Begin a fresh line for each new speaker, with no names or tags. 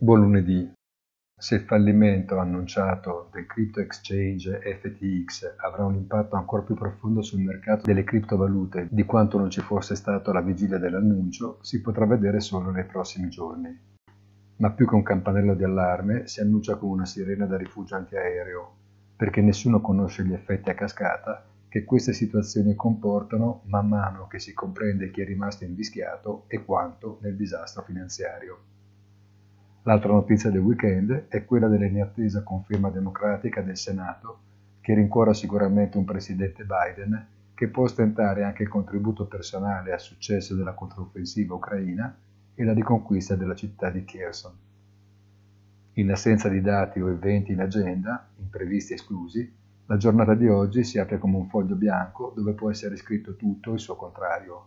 Buon lunedì. Se il fallimento annunciato del crypto exchange FTX avrà un impatto ancora più profondo sul mercato delle criptovalute di quanto non ci fosse stato alla vigilia dell'annuncio, si potrà vedere solo nei prossimi giorni. Ma più che un campanello di allarme, si annuncia come una sirena da rifugio antiaereo, perché nessuno conosce gli effetti a cascata che queste situazioni comportano man mano che si comprende chi è rimasto invischiato e quanto nel disastro finanziario. L'altra notizia del weekend è quella dell'inattesa conferma democratica del Senato, che rincuora sicuramente un presidente Biden che può ostentare anche il contributo personale al successo della controffensiva ucraina e la riconquista della città di Kherson. In assenza di dati o eventi in agenda, imprevisti esclusi, la giornata di oggi si apre come un foglio bianco dove può essere scritto tutto il suo contrario.